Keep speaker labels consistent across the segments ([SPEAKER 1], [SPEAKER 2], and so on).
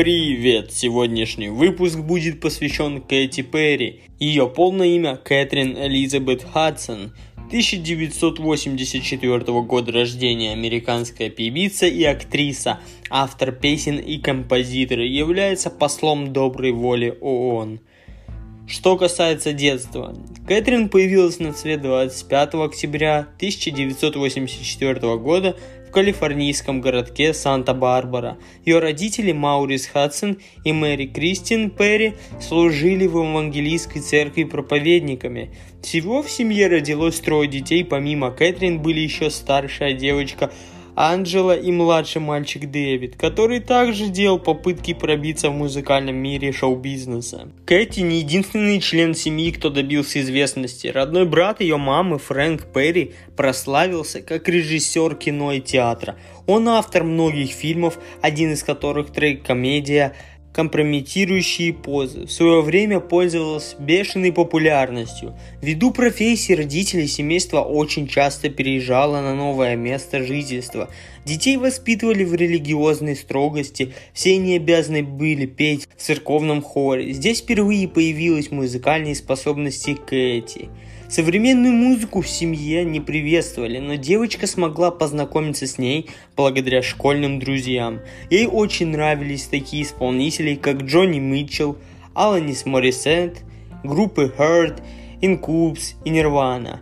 [SPEAKER 1] Привет! Сегодняшний выпуск будет посвящен Кэти Перри. Ее полное имя Кэтрин Элизабет Хадсон. 1984 года рождения американская певица и актриса, автор песен и композитор, является послом доброй воли ООН. Что касается детства, Кэтрин появилась на свет 25 октября 1984 года в калифорнийском городке Санта-Барбара. Ее родители Маурис Хадсон и Мэри Кристин Перри служили в евангелийской церкви проповедниками. Всего в семье родилось трое детей, помимо Кэтрин были еще старшая девочка Анджела и младший мальчик Дэвид, который также делал попытки пробиться в музыкальном мире шоу-бизнеса. Кэти не единственный член семьи, кто добился известности. Родной брат ее мамы Фрэнк Перри прославился как режиссер кино и театра. Он автор многих фильмов, один из которых трек-комедия компрометирующие позы, в свое время пользовалась бешеной популярностью. Ввиду профессии родителей семейства очень часто переезжало на новое место жительства. Детей воспитывали в религиозной строгости, все они обязаны были петь в церковном хоре. Здесь впервые появились музыкальные способности Кэти – Современную музыку в семье не приветствовали, но девочка смогла познакомиться с ней благодаря школьным друзьям. Ей очень нравились такие исполнители, как Джонни Митчелл, Аланис Морисет, группы Hurt, Incubes и Nirvana.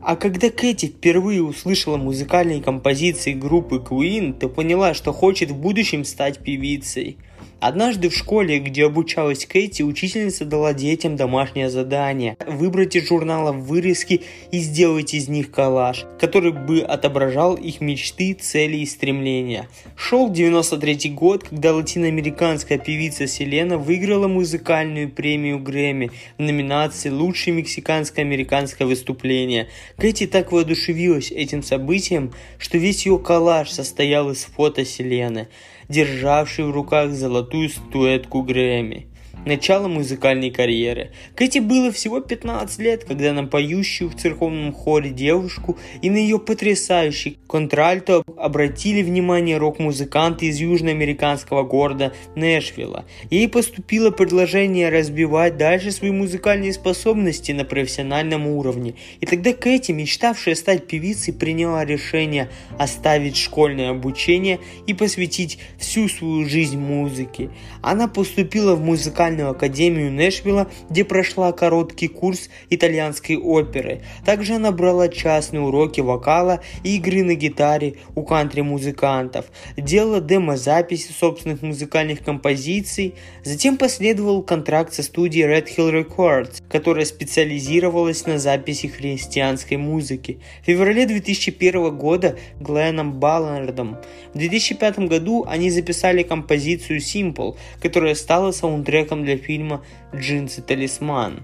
[SPEAKER 1] А когда Кэти впервые услышала музыкальные композиции группы Queen, то поняла, что хочет в будущем стать певицей – Однажды в школе, где обучалась Кэти, учительница дала детям домашнее задание – выбрать из журнала вырезки и сделать из них коллаж, который бы отображал их мечты, цели и стремления. Шел 93 год, когда латиноамериканская певица Селена выиграла музыкальную премию Грэмми в номинации «Лучшее мексиканско-американское выступление». Кэти так воодушевилась этим событием, что весь ее коллаж состоял из фото Селены – державший в руках золотую статуэтку Грэмми начало музыкальной карьеры. Кэти было всего 15 лет, когда на поющую в церковном хоре девушку и на ее потрясающий контральто обратили внимание рок-музыканты из южноамериканского города Нэшвилла. Ей поступило предложение разбивать дальше свои музыкальные способности на профессиональном уровне. И тогда Кэти, мечтавшая стать певицей, приняла решение оставить школьное обучение и посвятить всю свою жизнь музыке. Она поступила в музыкальный музыкальную академию Нэшвилла, где прошла короткий курс итальянской оперы. Также она брала частные уроки вокала и игры на гитаре у кантри-музыкантов, делала демо-записи собственных музыкальных композиций. Затем последовал контракт со студией Red Hill Records, которая специализировалась на записи христианской музыки. В феврале 2001 года Гленном Баллардом. В 2005 году они записали композицию Simple, которая стала саундтреком для фильма «Джинсы Талисман».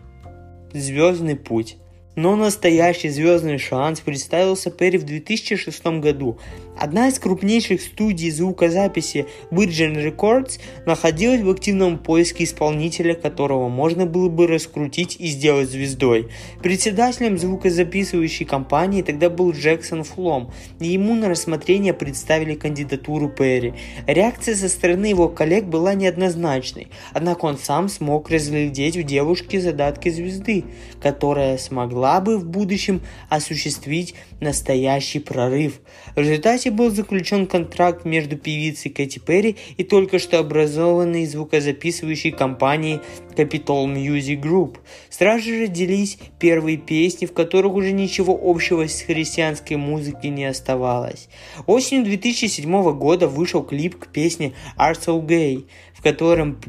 [SPEAKER 1] Звездный путь. Но настоящий звездный шанс представился Перри в 2006 году. Одна из крупнейших студий звукозаписи Virgin Records находилась в активном поиске исполнителя, которого можно было бы раскрутить и сделать звездой. Председателем звукозаписывающей компании тогда был Джексон Флом, и ему на рассмотрение представили кандидатуру Перри. Реакция со стороны его коллег была неоднозначной, однако он сам смог разглядеть в девушке задатки звезды, которая смогла бы в будущем осуществить настоящий прорыв. В результате был заключен контракт между певицей Кэти Перри и только что образованной звукозаписывающей компанией Capitol Music Group. Сразу же родились первые песни, в которых уже ничего общего с христианской музыкой не оставалось. Осенью 2007 года вышел клип к песне Art So Gay, в котором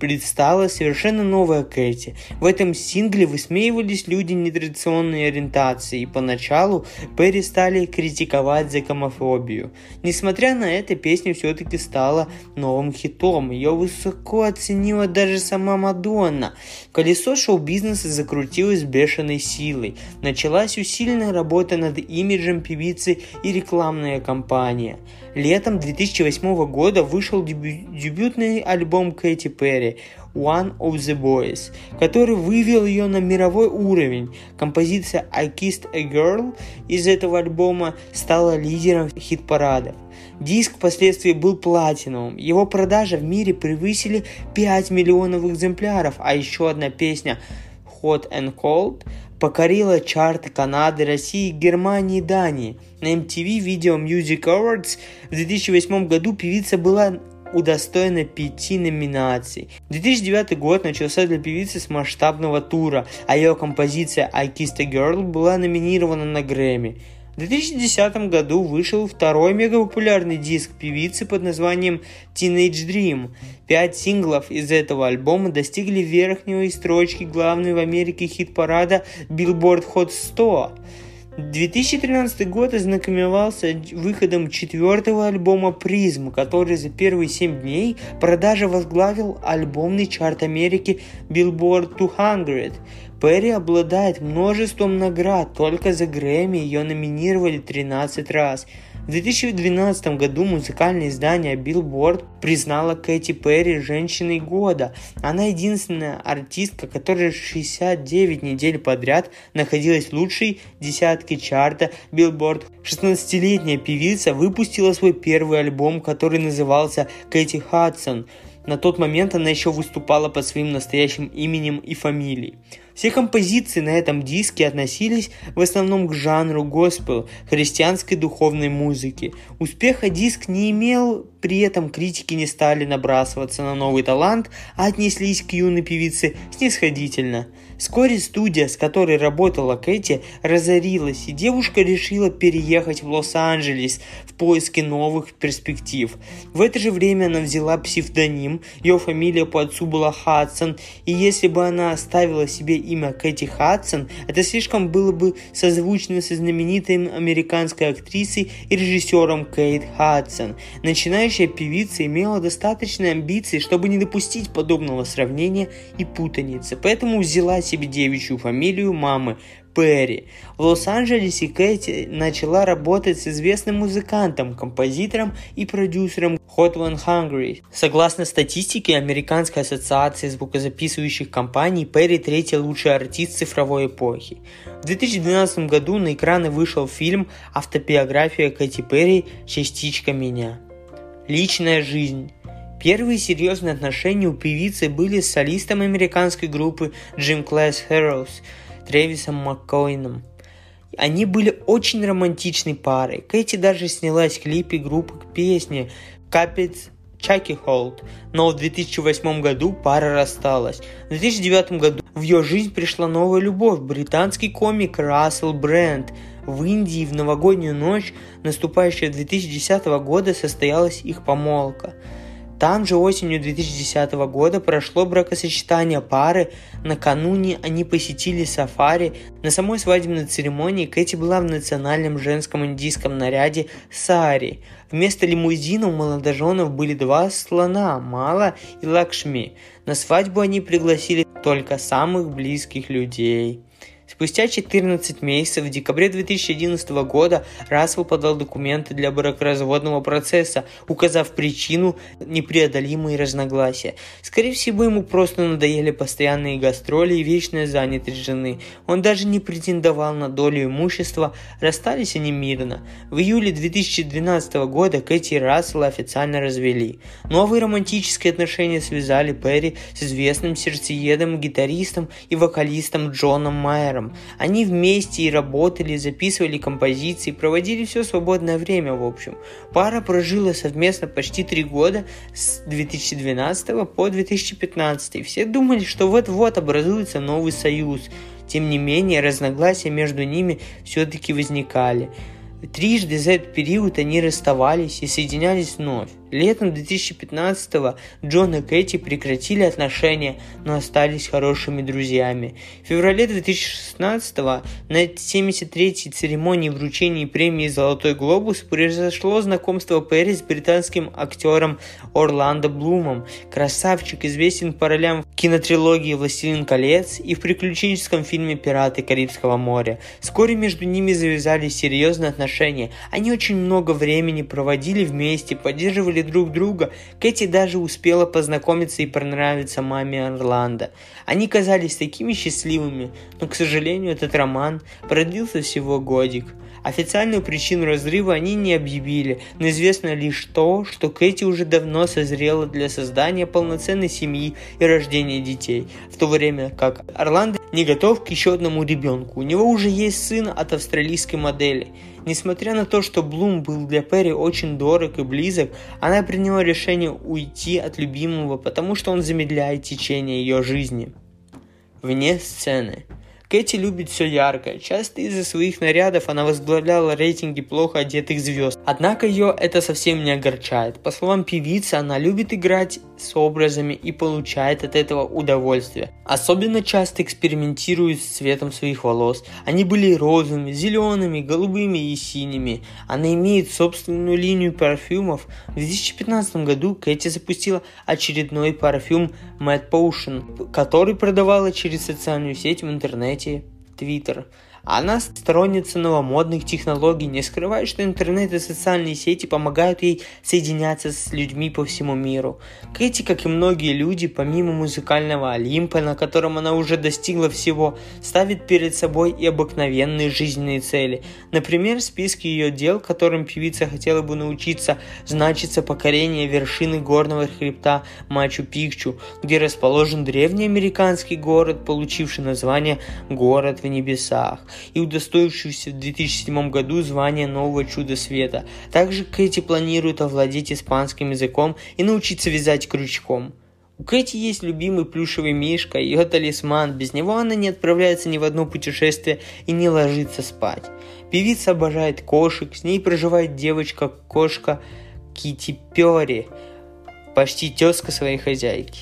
[SPEAKER 1] предстала совершенно новая Кэти. В этом сингле высмеивались люди нетрадиционной ориентации, и поначалу Перри стали критиковать за гомофобию. Несмотря на это, песня все-таки стала новым хитом. Ее высоко оценила даже сама Мадонна. Колесо шоу-бизнеса закрутилось бешеной силой. Началась усиленная работа над имиджем певицы и рекламная кампания. Летом 2008 года вышел дебю- дебютный альбом Кэти Перри, Перри «One of the Boys», который вывел ее на мировой уровень. Композиция «I Kissed a Girl» из этого альбома стала лидером хит-парадов. Диск впоследствии был платиновым. Его продажи в мире превысили 5 миллионов экземпляров, а еще одна песня Hot and Cold покорила чарты Канады, России, Германии и Дании. На MTV Video Music Awards в 2008 году певица была удостоена пяти номинаций. 2009 год начался для певицы с масштабного тура, а ее композиция I Kissed a Girl была номинирована на Грэмми. В 2010 году вышел второй мегапопулярный диск певицы под названием Teenage Dream. Пять синглов из этого альбома достигли верхней строчки главной в Америке хит-парада Billboard Hot 100. 2013 год ознаменовался выходом четвертого альбома «Призм», который за первые семь дней продажи возглавил альбомный чарт Америки Billboard 200. Перри обладает множеством наград, только за Грэмми ее номинировали 13 раз – в 2012 году музыкальное издание Billboard признало Кэти Перри женщиной года. Она единственная артистка, которая 69 недель подряд находилась в лучшей десятке чарта Billboard. 16-летняя певица выпустила свой первый альбом, который назывался Кэти Хадсон. На тот момент она еще выступала под своим настоящим именем и фамилией. Все композиции на этом диске относились в основном к жанру госпел, христианской духовной музыки. Успеха диск не имел, при этом критики не стали набрасываться на новый талант, а отнеслись к юной певице снисходительно. Вскоре студия, с которой работала Кэти, разорилась, и девушка решила переехать в Лос-Анджелес в поиске новых перспектив. В это же время она взяла псевдоним, ее фамилия по отцу была Хадсон, и если бы она оставила себе имя Кэти Хадсон, это слишком было бы созвучно со знаменитой американской актрисой и режиссером Кейт Хадсон. Начинающая певица имела достаточные амбиции, чтобы не допустить подобного сравнения и путаницы, поэтому взяла себе девичью фамилию мамы Перри. В Лос-Анджелесе Кэти начала работать с известным музыкантом, композитором и продюсером Hot One Hungry. Согласно статистике Американской ассоциации звукозаписывающих компаний, Перри третий лучший артист цифровой эпохи. В 2012 году на экраны вышел фильм «Автобиография Кэти Перри. Частичка меня». Личная жизнь. Первые серьезные отношения у певицы были с солистом американской группы Jim Class Heroes – Тревисом Маккоином. Они были очень романтичной парой. Кэти даже снялась в клипе группы к песне «Капец Чаки Холд», но в 2008 году пара рассталась. В 2009 году в ее жизнь пришла новая любовь, британский комик Рассел Брэнд. В Индии в новогоднюю ночь, наступающую 2010 года, состоялась их помолвка. Там же осенью 2010 года прошло бракосочетание пары. Накануне они посетили сафари. На самой свадебной церемонии Кэти была в национальном женском индийском наряде сари. Вместо лимузина у молодоженов были два слона – Мала и Лакшми. На свадьбу они пригласили только самых близких людей. Спустя 14 месяцев, в декабре 2011 года, Рассел подал документы для бракоразводного процесса, указав причину непреодолимые разногласия. Скорее всего, ему просто надоели постоянные гастроли и вечная занятость жены. Он даже не претендовал на долю имущества, расстались они мирно. В июле 2012 года Кэти и Рассела официально развели. Новые романтические отношения связали Перри с известным сердцеедом, гитаристом и вокалистом Джоном Майером, Они вместе и работали, записывали композиции, проводили все свободное время, в общем. Пара прожила совместно почти три года с 2012 по 2015. Все думали, что вот-вот образуется новый союз. Тем не менее, разногласия между ними все-таки возникали. Трижды за этот период они расставались и соединялись вновь. Летом 2015-го Джон и Кэти прекратили отношения, но остались хорошими друзьями. В феврале 2016-го на 73-й церемонии вручения премии «Золотой глобус» произошло знакомство Перри с британским актером Орландо Блумом. Красавчик известен по ролям в кинотрилогии «Властелин колец» и в приключенческом фильме «Пираты Карибского моря». Вскоре между ними завязались серьезные отношения. Они очень много времени проводили вместе, поддерживали узнали друг друга, Кэти даже успела познакомиться и понравиться маме Орландо. Они казались такими счастливыми, но, к сожалению, этот роман продлился всего годик. Официальную причину разрыва они не объявили, но известно лишь то, что Кэти уже давно созрела для создания полноценной семьи и рождения детей, в то время как Орландо не готов к еще одному ребенку. У него уже есть сын от австралийской модели. Несмотря на то, что Блум был для Перри очень дорог и близок, она приняла решение уйти от любимого, потому что он замедляет течение ее жизни. Вне сцены. Кэти любит все яркое. Часто из-за своих нарядов она возглавляла рейтинги плохо одетых звезд. Однако ее это совсем не огорчает. По словам певицы, она любит играть с образами и получает от этого удовольствие. Особенно часто экспериментирует с цветом своих волос. Они были розовыми, зелеными, голубыми и синими. Она имеет собственную линию парфюмов. В 2015 году Кэти запустила очередной парфюм Mad Potion, который продавала через социальную сеть в интернете Twitter. Она сторонница новомодных технологий, не скрывает, что интернет и социальные сети помогают ей соединяться с людьми по всему миру. Кэти, как и многие люди, помимо музыкального Олимпа, на котором она уже достигла всего, ставит перед собой и обыкновенные жизненные цели. Например, в списке ее дел, которым певица хотела бы научиться, значится покорение вершины горного хребта Мачу-Пикчу, где расположен древний американский город, получивший название «Город в небесах» и удостоившийся в 2007 году звания нового чуда света. Также Кэти планирует овладеть испанским языком и научиться вязать крючком. У Кэти есть любимый плюшевый мишка, ее талисман, без него она не отправляется ни в одно путешествие и не ложится спать. Певица обожает кошек, с ней проживает девочка-кошка Кити Пери, почти тезка своей хозяйки.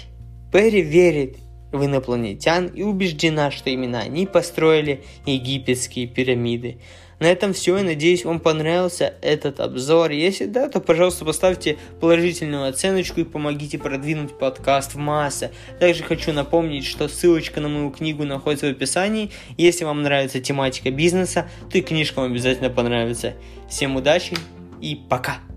[SPEAKER 1] Перри верит в инопланетян и убеждена, что именно они построили египетские пирамиды. На этом все. Я надеюсь, вам понравился этот обзор. Если да, то, пожалуйста, поставьте положительную оценочку и помогите продвинуть подкаст в массы. Также хочу напомнить, что ссылочка на мою книгу находится в описании. Если вам нравится тематика бизнеса, то и книжка вам обязательно понравится. Всем удачи и пока!